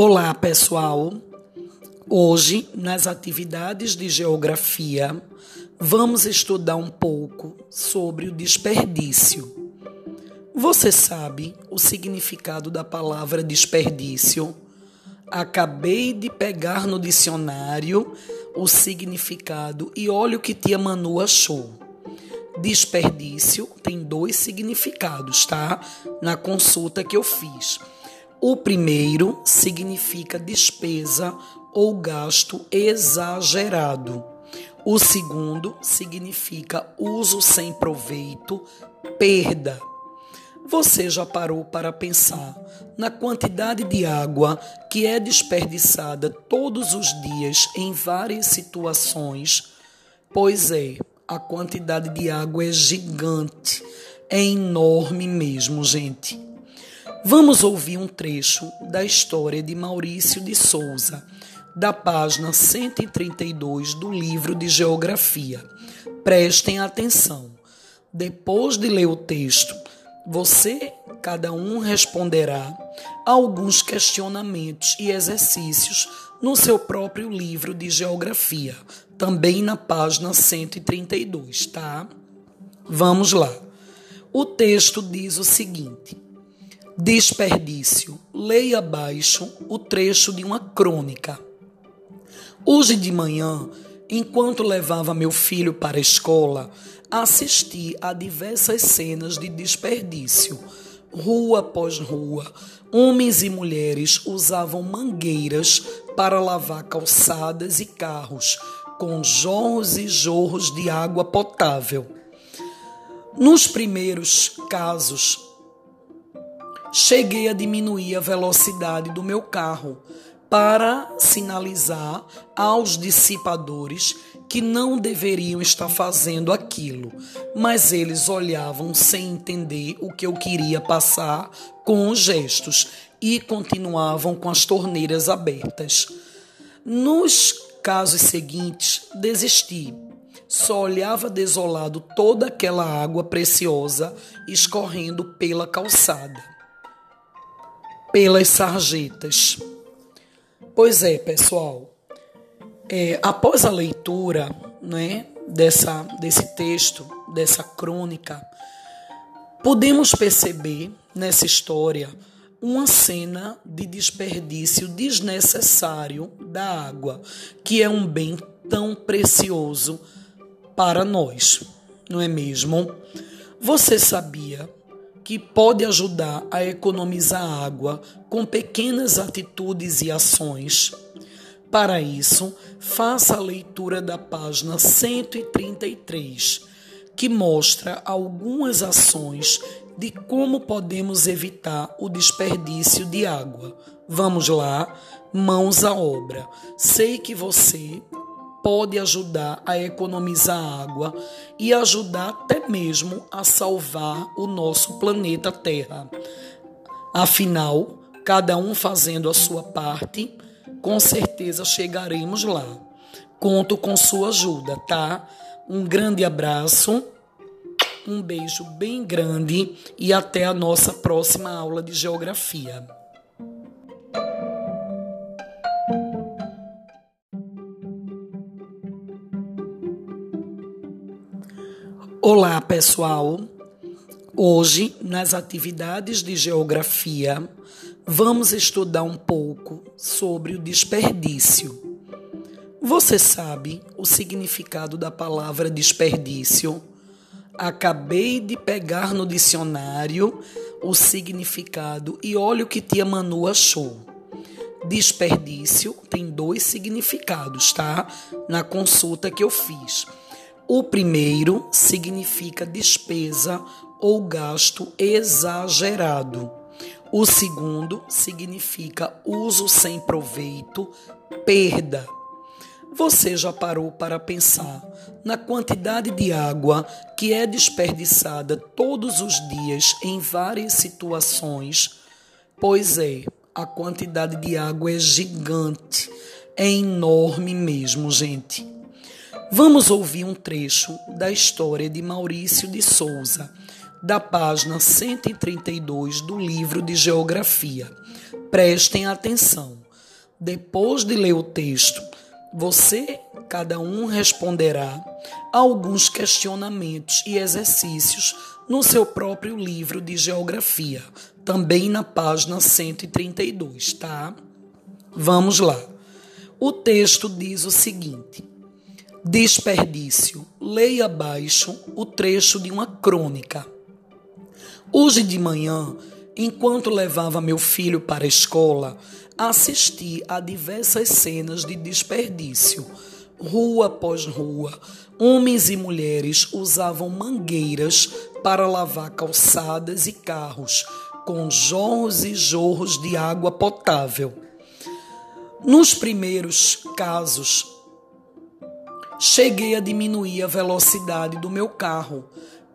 Olá, pessoal. Hoje, nas atividades de geografia, vamos estudar um pouco sobre o desperdício. Você sabe o significado da palavra desperdício? Acabei de pegar no dicionário o significado e olha o que tia Manu achou. Desperdício tem dois significados, tá? Na consulta que eu fiz. O primeiro significa despesa ou gasto exagerado. O segundo significa uso sem proveito, perda. Você já parou para pensar na quantidade de água que é desperdiçada todos os dias em várias situações? Pois é, a quantidade de água é gigante, é enorme mesmo, gente. Vamos ouvir um trecho da história de Maurício de Souza, da página 132 do livro de Geografia. Prestem atenção. Depois de ler o texto, você, cada um, responderá alguns questionamentos e exercícios no seu próprio livro de Geografia, também na página 132, tá? Vamos lá. O texto diz o seguinte. Desperdício. Leia abaixo o trecho de uma crônica. Hoje de manhã, enquanto levava meu filho para a escola, assisti a diversas cenas de desperdício. Rua após rua, homens e mulheres usavam mangueiras para lavar calçadas e carros, com jorros e jorros de água potável. Nos primeiros casos, cheguei a diminuir a velocidade do meu carro para sinalizar aos dissipadores que não deveriam estar fazendo aquilo, mas eles olhavam sem entender o que eu queria passar com os gestos e continuavam com as torneiras abertas. Nos casos seguintes, desisti. Só olhava desolado toda aquela água preciosa escorrendo pela calçada pelas sarjetas. Pois é, pessoal. É, após a leitura né, dessa, desse texto, dessa crônica, podemos perceber nessa história uma cena de desperdício desnecessário da água, que é um bem tão precioso para nós, não é mesmo? Você sabia que pode ajudar a economizar água com pequenas atitudes e ações. Para isso, faça a leitura da página 133, que mostra algumas ações de como podemos evitar o desperdício de água. Vamos lá, mãos à obra. Sei que você pode ajudar a economizar água e ajudar até mesmo a salvar o nosso planeta Terra. Afinal, cada um fazendo a sua parte, com certeza chegaremos lá. Conto com sua ajuda, tá? Um grande abraço, um beijo bem grande e até a nossa próxima aula de geografia. Olá, pessoal. Hoje, nas atividades de geografia, vamos estudar um pouco sobre o desperdício. Você sabe o significado da palavra desperdício? Acabei de pegar no dicionário o significado e olha o que tia Manu achou. Desperdício tem dois significados, tá? Na consulta que eu fiz. O primeiro significa despesa ou gasto exagerado. O segundo significa uso sem proveito, perda. Você já parou para pensar na quantidade de água que é desperdiçada todos os dias em várias situações? Pois é, a quantidade de água é gigante, é enorme mesmo, gente. Vamos ouvir um trecho da história de Maurício de Souza, da página 132 do livro de Geografia. Prestem atenção. Depois de ler o texto, você, cada um, responderá alguns questionamentos e exercícios no seu próprio livro de geografia, também na página 132, tá? Vamos lá. O texto diz o seguinte: Desperdício. Leia abaixo o trecho de uma crônica. Hoje de manhã, enquanto levava meu filho para a escola, assisti a diversas cenas de desperdício. Rua após rua, homens e mulheres usavam mangueiras para lavar calçadas e carros, com jorros e jorros de água potável. Nos primeiros casos, cheguei a diminuir a velocidade do meu carro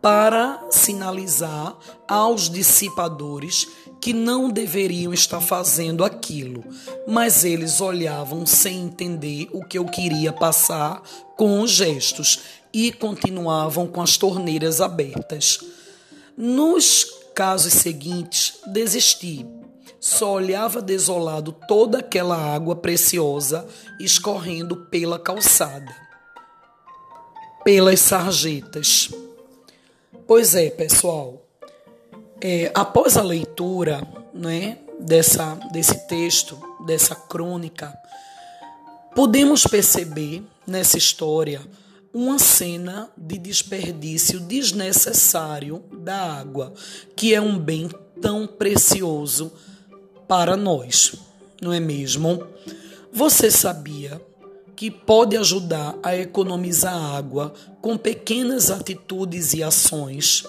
para sinalizar aos dissipadores que não deveriam estar fazendo aquilo, mas eles olhavam sem entender o que eu queria passar com os gestos e continuavam com as torneiras abertas. Nos casos seguintes, desisti. Só olhava desolado toda aquela água preciosa escorrendo pela calçada, pelas sarjetas. Pois é, pessoal. É, após a leitura né, dessa, desse texto, dessa crônica, podemos perceber nessa história uma cena de desperdício desnecessário da água, que é um bem tão precioso para nós, não é mesmo? Você sabia que pode ajudar a economizar água com pequenas atitudes e ações.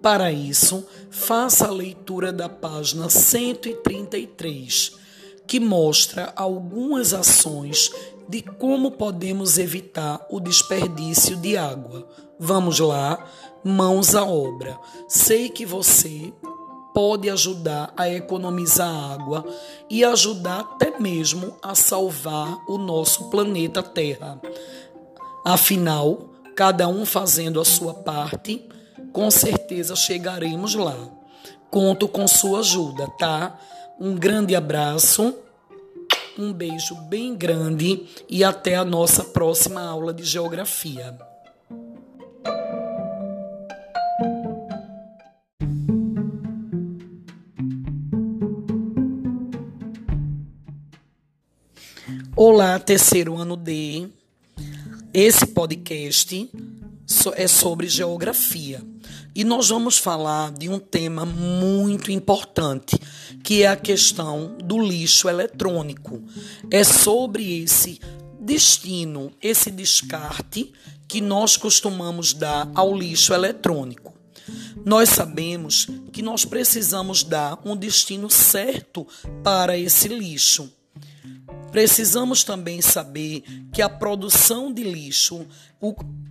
Para isso, faça a leitura da página 133, que mostra algumas ações de como podemos evitar o desperdício de água. Vamos lá, mãos à obra. Sei que você pode ajudar a economizar água e ajudar até mesmo a salvar o nosso planeta Terra. Afinal, cada um fazendo a sua parte, com certeza chegaremos lá. Conto com sua ajuda, tá? Um grande abraço, um beijo bem grande e até a nossa próxima aula de geografia. Olá, terceiro ano D. Esse podcast é sobre geografia e nós vamos falar de um tema muito importante, que é a questão do lixo eletrônico. É sobre esse destino, esse descarte que nós costumamos dar ao lixo eletrônico. Nós sabemos que nós precisamos dar um destino certo para esse lixo. Precisamos também saber que a produção de lixo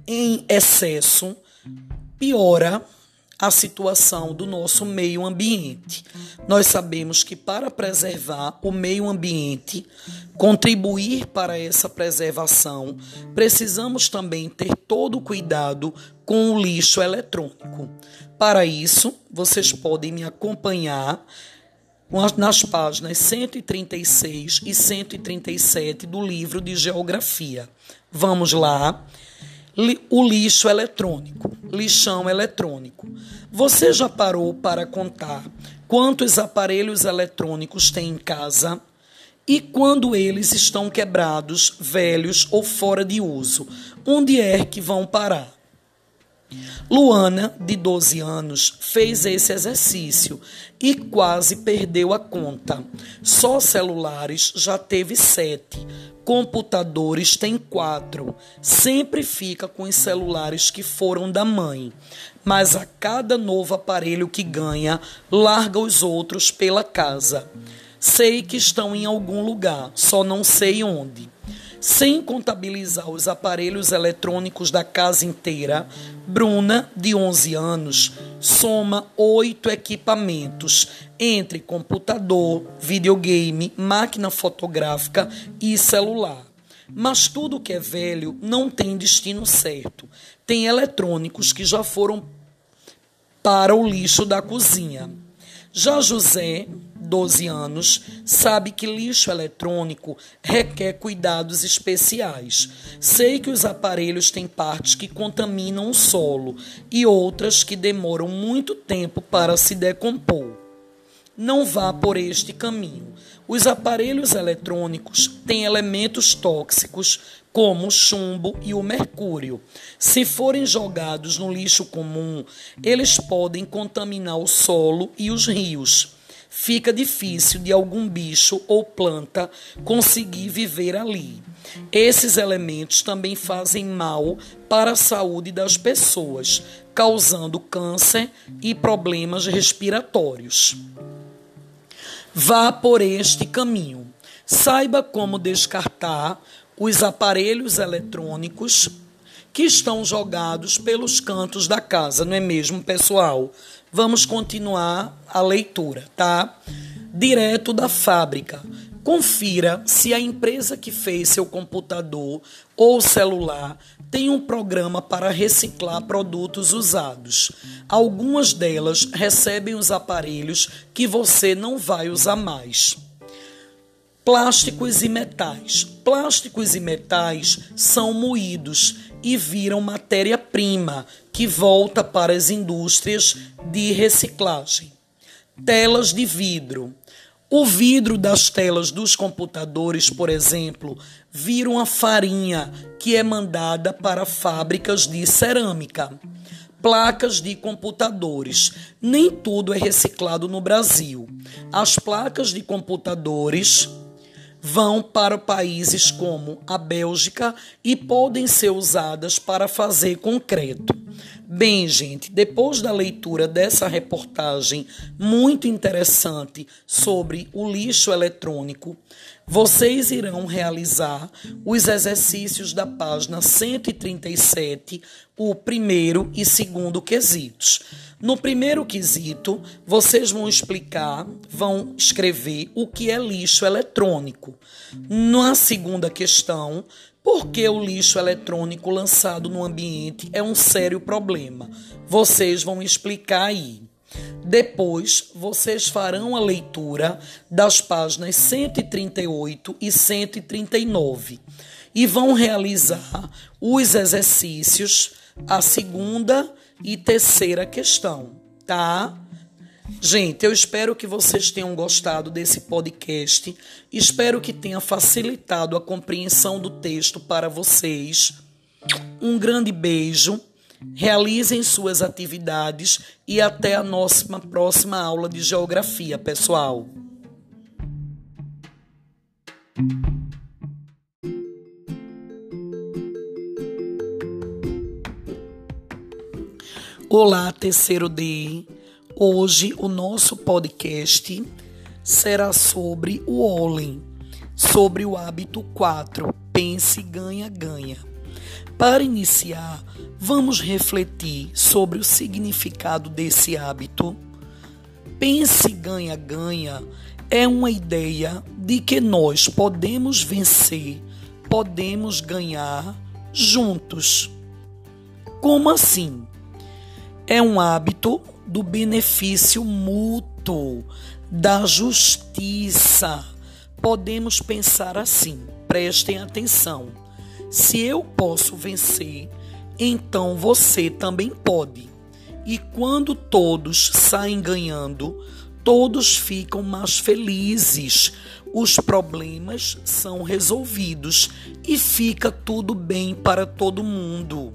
em excesso piora a situação do nosso meio ambiente. Nós sabemos que para preservar o meio ambiente, contribuir para essa preservação, precisamos também ter todo o cuidado com o lixo eletrônico. Para isso, vocês podem me acompanhar nas páginas 136 e 137 do livro de Geografia. Vamos lá. O lixo eletrônico, lixão eletrônico. Você já parou para contar quantos aparelhos eletrônicos tem em casa? E quando eles estão quebrados, velhos ou fora de uso, onde é que vão parar? Luana, de 12 anos, fez esse exercício e quase perdeu a conta. Só celulares já teve sete, computadores tem quatro. Sempre fica com os celulares que foram da mãe, mas a cada novo aparelho que ganha, larga os outros pela casa. Sei que estão em algum lugar, só não sei onde. Sem contabilizar os aparelhos eletrônicos da casa inteira, Bruna, de 11 anos, soma oito equipamentos entre computador, videogame, máquina fotográfica e celular. Mas tudo que é velho não tem destino certo. Tem eletrônicos que já foram para o lixo da cozinha. Já José, 12 anos sabe que lixo eletrônico requer cuidados especiais. Sei que os aparelhos têm partes que contaminam o solo e outras que demoram muito tempo para se decompor. Não vá por este caminho. Os aparelhos eletrônicos têm elementos tóxicos como o chumbo e o mercúrio. Se forem jogados no lixo comum, eles podem contaminar o solo e os rios. Fica difícil de algum bicho ou planta conseguir viver ali. Esses elementos também fazem mal para a saúde das pessoas, causando câncer e problemas respiratórios. Vá por este caminho. Saiba como descartar os aparelhos eletrônicos que estão jogados pelos cantos da casa, não é mesmo, pessoal? Vamos continuar a leitura, tá? Direto da fábrica. Confira se a empresa que fez seu computador ou celular tem um programa para reciclar produtos usados. Algumas delas recebem os aparelhos que você não vai usar mais. Plásticos e metais. Plásticos e metais são moídos e viram matéria-prima que volta para as indústrias de reciclagem. Telas de vidro. O vidro das telas dos computadores, por exemplo, vira uma farinha que é mandada para fábricas de cerâmica. Placas de computadores. Nem tudo é reciclado no Brasil. As placas de computadores vão para países como a Bélgica e podem ser usadas para fazer concreto. Bem, gente, depois da leitura dessa reportagem muito interessante sobre o lixo eletrônico, vocês irão realizar os exercícios da página 137, o primeiro e segundo quesitos. No primeiro quesito, vocês vão explicar, vão escrever o que é lixo eletrônico. Na segunda questão, por que o lixo eletrônico lançado no ambiente é um sério problema? Vocês vão explicar aí. Depois, vocês farão a leitura das páginas 138 e 139 e vão realizar os exercícios, a segunda e terceira questão, tá? Gente, eu espero que vocês tenham gostado desse podcast. Espero que tenha facilitado a compreensão do texto para vocês. Um grande beijo. Realizem suas atividades e até a nossa próxima aula de geografia, pessoal. Olá, terceiro D. Hoje o nosso podcast será sobre o Olen, sobre o hábito 4, pense ganha ganha. Para iniciar, vamos refletir sobre o significado desse hábito. Pense ganha ganha é uma ideia de que nós podemos vencer, podemos ganhar juntos. Como assim? É um hábito do benefício mútuo, da justiça. Podemos pensar assim, prestem atenção. Se eu posso vencer, então você também pode. E quando todos saem ganhando, todos ficam mais felizes, os problemas são resolvidos e fica tudo bem para todo mundo.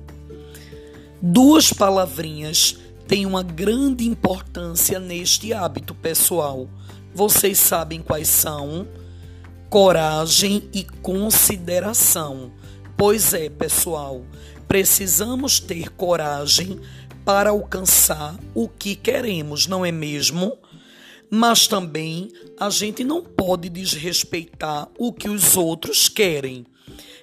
Duas palavrinhas tem uma grande importância neste hábito pessoal. Vocês sabem quais são? Coragem e consideração. Pois é, pessoal, precisamos ter coragem para alcançar o que queremos, não é mesmo? Mas também a gente não pode desrespeitar o que os outros querem.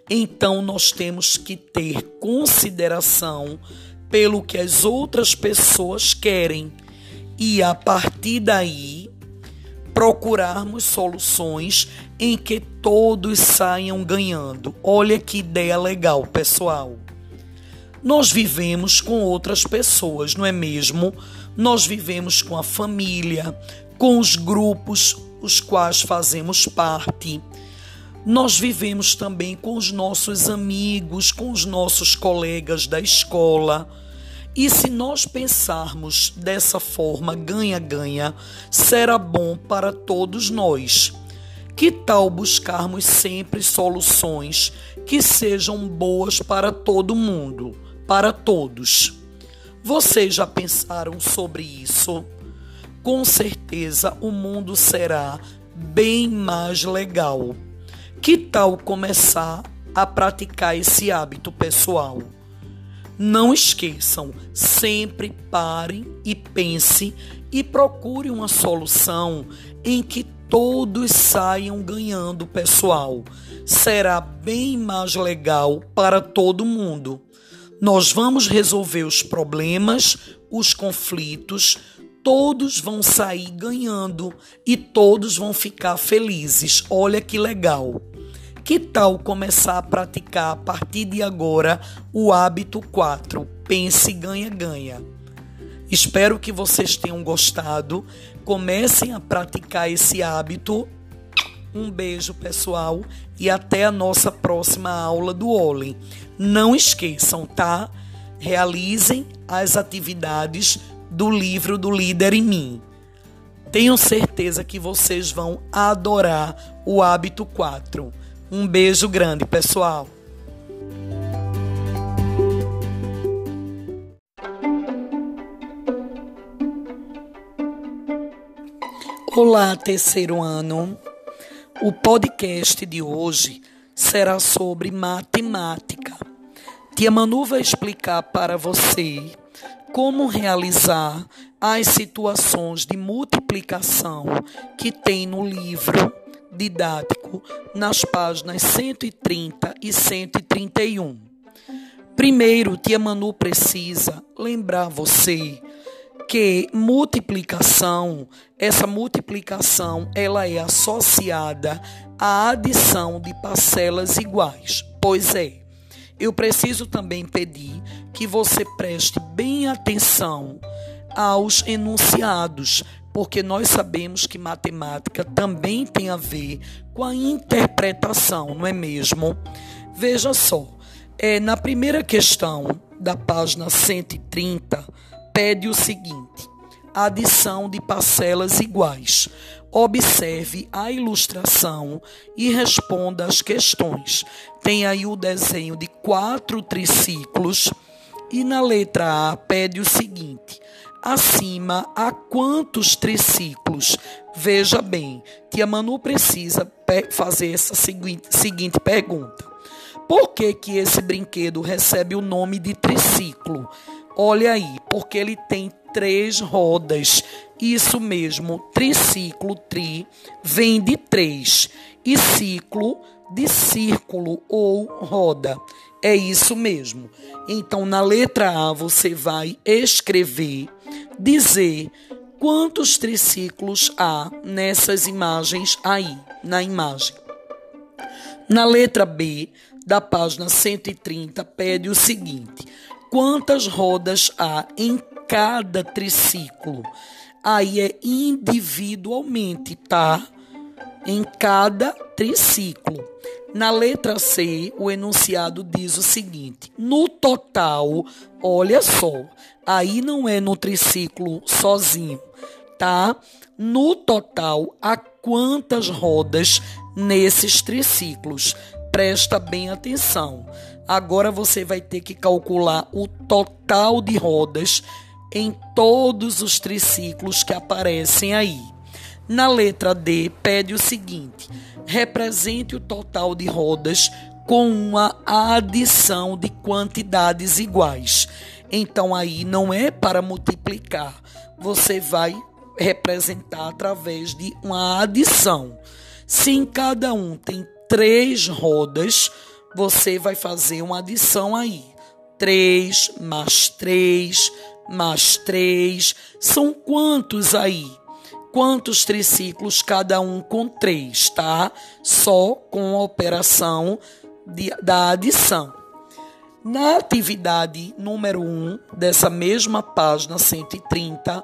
Então nós temos que ter consideração pelo que as outras pessoas querem e a partir daí procurarmos soluções em que todos saiam ganhando. Olha que ideia legal, pessoal. Nós vivemos com outras pessoas, não é mesmo? Nós vivemos com a família, com os grupos os quais fazemos parte. Nós vivemos também com os nossos amigos, com os nossos colegas da escola. E se nós pensarmos dessa forma, ganha-ganha, será bom para todos nós. Que tal buscarmos sempre soluções que sejam boas para todo mundo, para todos? Vocês já pensaram sobre isso? Com certeza o mundo será bem mais legal. Que tal começar a praticar esse hábito pessoal? Não esqueçam, sempre parem e pense e procure uma solução em que todos saiam ganhando, pessoal. Será bem mais legal para todo mundo. Nós vamos resolver os problemas, os conflitos, todos vão sair ganhando e todos vão ficar felizes. Olha que legal. Que tal começar a praticar a partir de agora o hábito 4? Pense ganha-ganha. Espero que vocês tenham gostado. Comecem a praticar esse hábito. Um beijo, pessoal, e até a nossa próxima aula do Oli. Não esqueçam, tá? Realizem as atividades do livro do Líder em Mim. Tenho certeza que vocês vão adorar o hábito 4. Um beijo grande, pessoal. Olá, terceiro ano. O podcast de hoje será sobre matemática. Tia Manu vai explicar para você como realizar as situações de multiplicação que tem no livro didático nas páginas 130 e 131. Primeiro, tia Manu precisa lembrar você que multiplicação, essa multiplicação, ela é associada à adição de parcelas iguais. Pois é, eu preciso também pedir que você preste bem atenção aos enunciados, porque nós sabemos que matemática também tem a ver com a interpretação, não é mesmo? Veja só, é, na primeira questão da página 130, pede o seguinte: adição de parcelas iguais. Observe a ilustração e responda as questões. Tem aí o desenho de quatro triciclos e na letra A pede o seguinte: acima a quantos triciclos? Veja bem, Tia Manu precisa fazer essa seguinte, seguinte pergunta. Por que, que esse brinquedo recebe o nome de triciclo? Olha aí, porque ele tem três rodas. Isso mesmo, triciclo, tri, vem de três. E ciclo, de círculo ou roda. É isso mesmo. Então, na letra A, você vai escrever dizer quantos triciclos há nessas imagens aí, na imagem. Na letra B da página 130, pede o seguinte: quantas rodas há em cada triciclo? Aí é individualmente, tá? Em cada triciclo. Na letra C, o enunciado diz o seguinte: no total, olha só, aí não é no triciclo sozinho, tá? No total, há quantas rodas nesses triciclos? Presta bem atenção. Agora você vai ter que calcular o total de rodas em todos os triciclos que aparecem aí. Na letra D, pede o seguinte: represente o total de rodas com uma adição de quantidades iguais. Então aí não é para multiplicar, você vai representar através de uma adição. Se em cada um tem três rodas, você vai fazer uma adição aí. 3 mais 3 mais 3. São quantos aí? Quantos triciclos cada um com três, tá? Só com a operação de, da adição. Na atividade número 1 um dessa mesma página 130,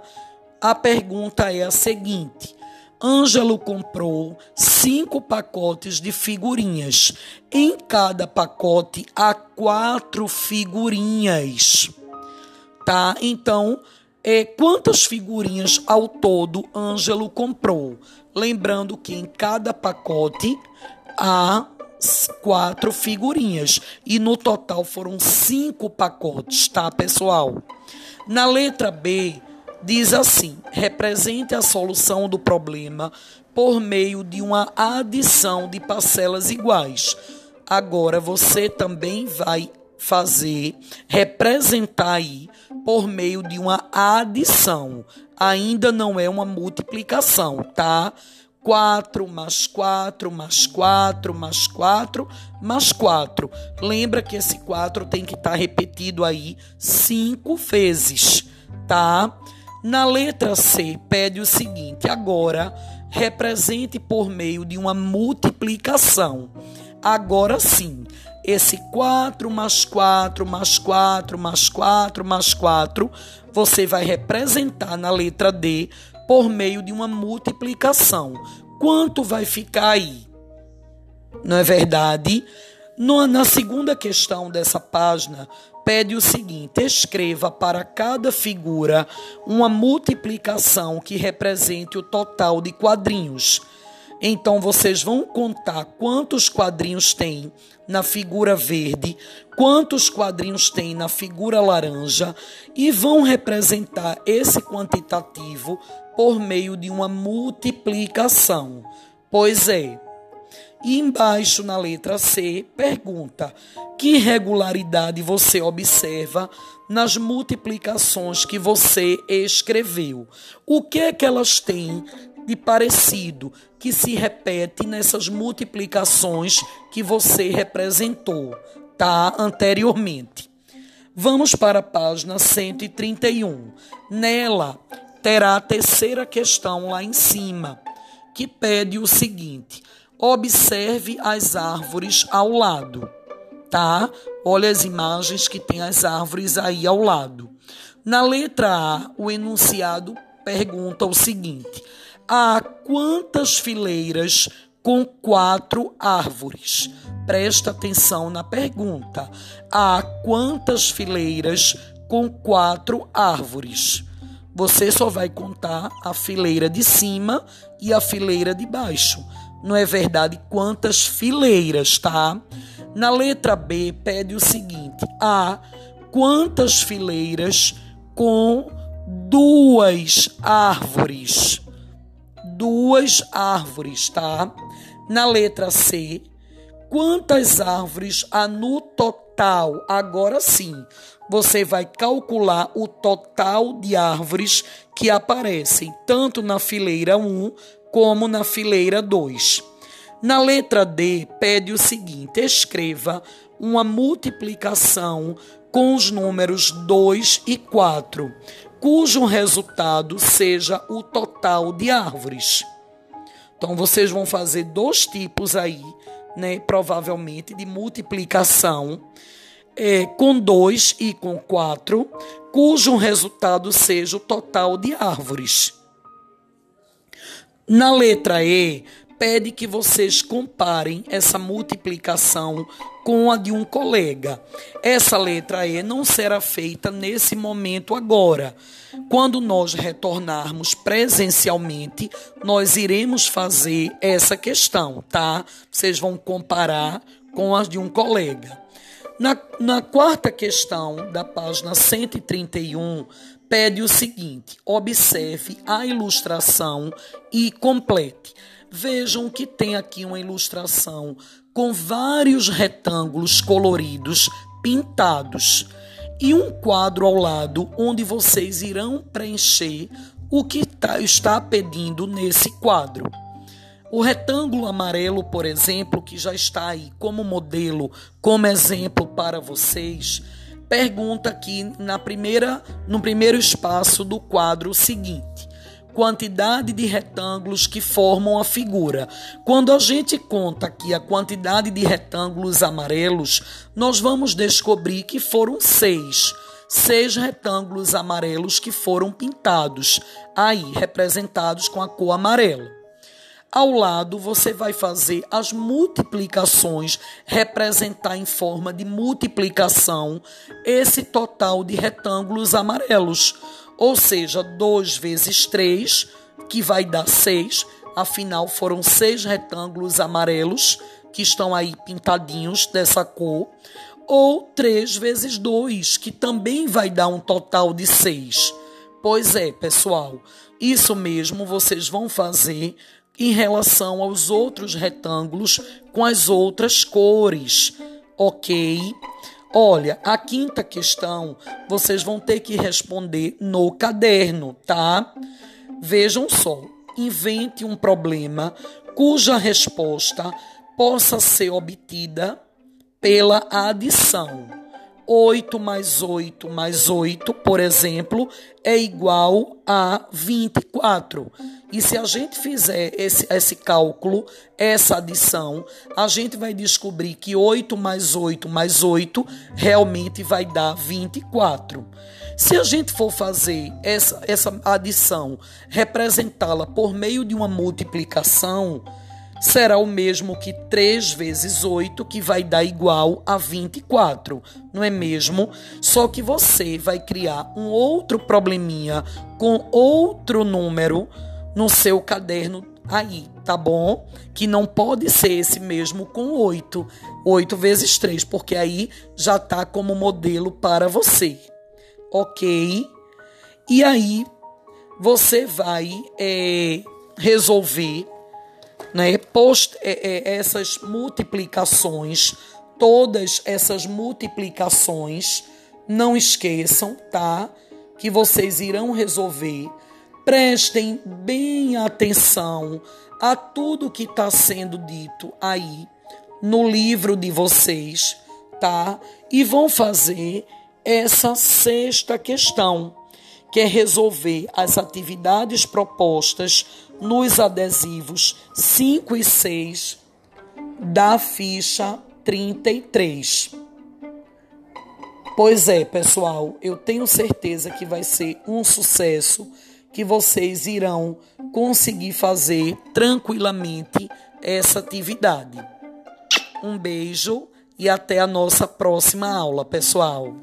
a pergunta é a seguinte: Ângelo comprou cinco pacotes de figurinhas. Em cada pacote há quatro figurinhas. Tá? Então, é, quantas figurinhas ao todo Ângelo comprou? Lembrando que em cada pacote há quatro figurinhas e no total foram cinco pacotes, tá, pessoal? Na letra B, diz assim: represente a solução do problema por meio de uma adição de parcelas iguais. Agora você também vai fazer representar aí por meio de uma adição. Ainda não é uma multiplicação, tá? 4 mais 4 mais 4 mais 4 mais 4. Lembra que esse 4 tem que estar tá repetido aí cinco vezes, tá? Na letra C, pede o seguinte: agora represente por meio de uma multiplicação. Agora sim, esse 4 mais 4 mais 4 mais 4 mais 4, você vai representar na letra D por meio de uma multiplicação. Quanto vai ficar aí? Não é verdade? No, na segunda questão dessa página, pede o seguinte: escreva para cada figura uma multiplicação que represente o total de quadrinhos. Então vocês vão contar quantos quadrinhos tem na figura verde, quantos quadrinhos tem na figura laranja e vão representar esse quantitativo por meio de uma multiplicação. Pois é, e embaixo na letra C, pergunta: que regularidade você observa nas multiplicações que você escreveu? O que é que elas têm de parecido que se repete nessas multiplicações que você representou, tá? Anteriormente. Vamos para a página 131. Nela terá a terceira questão lá em cima, que pede o seguinte: Observe as árvores ao lado, tá? Olha as imagens que tem as árvores aí ao lado. Na letra A, o enunciado pergunta o seguinte: há quantas fileiras com quatro árvores? Presta atenção na pergunta. Há quantas fileiras com quatro árvores? Você só vai contar a fileira de cima e a fileira de baixo não é verdade quantas fileiras, tá? Na letra B pede o seguinte: há quantas fileiras com duas árvores? Duas árvores, tá? Na letra C, quantas árvores há no total? Agora sim, você vai calcular o total de árvores que aparecem tanto na fileira 1 como na fileira 2. Na letra D, pede o seguinte: escreva uma multiplicação com os números 2 e 4, cujo resultado seja o total de árvores. Então, vocês vão fazer dois tipos aí, né, provavelmente, de multiplicação é, com 2 e com 4, cujo resultado seja o total de árvores. Na letra E, pede que vocês comparem essa multiplicação com a de um colega. Essa letra E não será feita nesse momento agora. Quando nós retornarmos presencialmente, nós iremos fazer essa questão, tá? Vocês vão comparar com as de um colega. Na, na quarta questão da página 131, pede o seguinte: observe a ilustração e complete. Vejam que tem aqui uma ilustração com vários retângulos coloridos pintados e um quadro ao lado onde vocês irão preencher o que tá, está pedindo nesse quadro. O retângulo amarelo, por exemplo, que já está aí como modelo, como exemplo para vocês, pergunta aqui na primeira, no primeiro espaço do quadro seguinte: quantidade de retângulos que formam a figura. Quando a gente conta aqui a quantidade de retângulos amarelos, nós vamos descobrir que foram seis. Seis retângulos amarelos que foram pintados, aí representados com a cor amarela. Ao lado, você vai fazer as multiplicações, representar em forma de multiplicação esse total de retângulos amarelos. Ou seja, 2 vezes 3, que vai dar 6. Afinal, foram seis retângulos amarelos que estão aí pintadinhos dessa cor. Ou 3 vezes 2, que também vai dar um total de 6. Pois é, pessoal, isso mesmo vocês vão fazer em relação aos outros retângulos com as outras cores, ok? Olha, a quinta questão vocês vão ter que responder no caderno, tá? Vejam só, invente um problema cuja resposta possa ser obtida pela adição. 8 mais 8 mais 8, por exemplo, é igual a 24. E se a gente fizer esse, esse cálculo, essa adição, a gente vai descobrir que 8 mais 8 mais 8 realmente vai dar 24. Se a gente for fazer essa, essa adição, representá-la por meio de uma multiplicação, será o mesmo que 3 vezes 8, que vai dar igual a 24, não é mesmo? Só que você vai criar um outro probleminha com outro número no seu caderno aí, tá bom? Que não pode ser esse mesmo com 8. 8 vezes 3, porque aí já tá como modelo para você. Ok? E aí você vai é, resolver né? Post, é, é, essas multiplicações, todas essas multiplicações, não esqueçam, tá? Que vocês irão resolver. Prestem bem atenção a tudo que está sendo dito aí no livro de vocês, tá? E vão fazer essa sexta questão, que é resolver as atividades propostas nos adesivos 5 e 6 da ficha 33. Pois é, pessoal, eu tenho certeza que vai ser um sucesso, que vocês irão conseguir fazer tranquilamente essa atividade. Um beijo e até a nossa próxima aula, pessoal.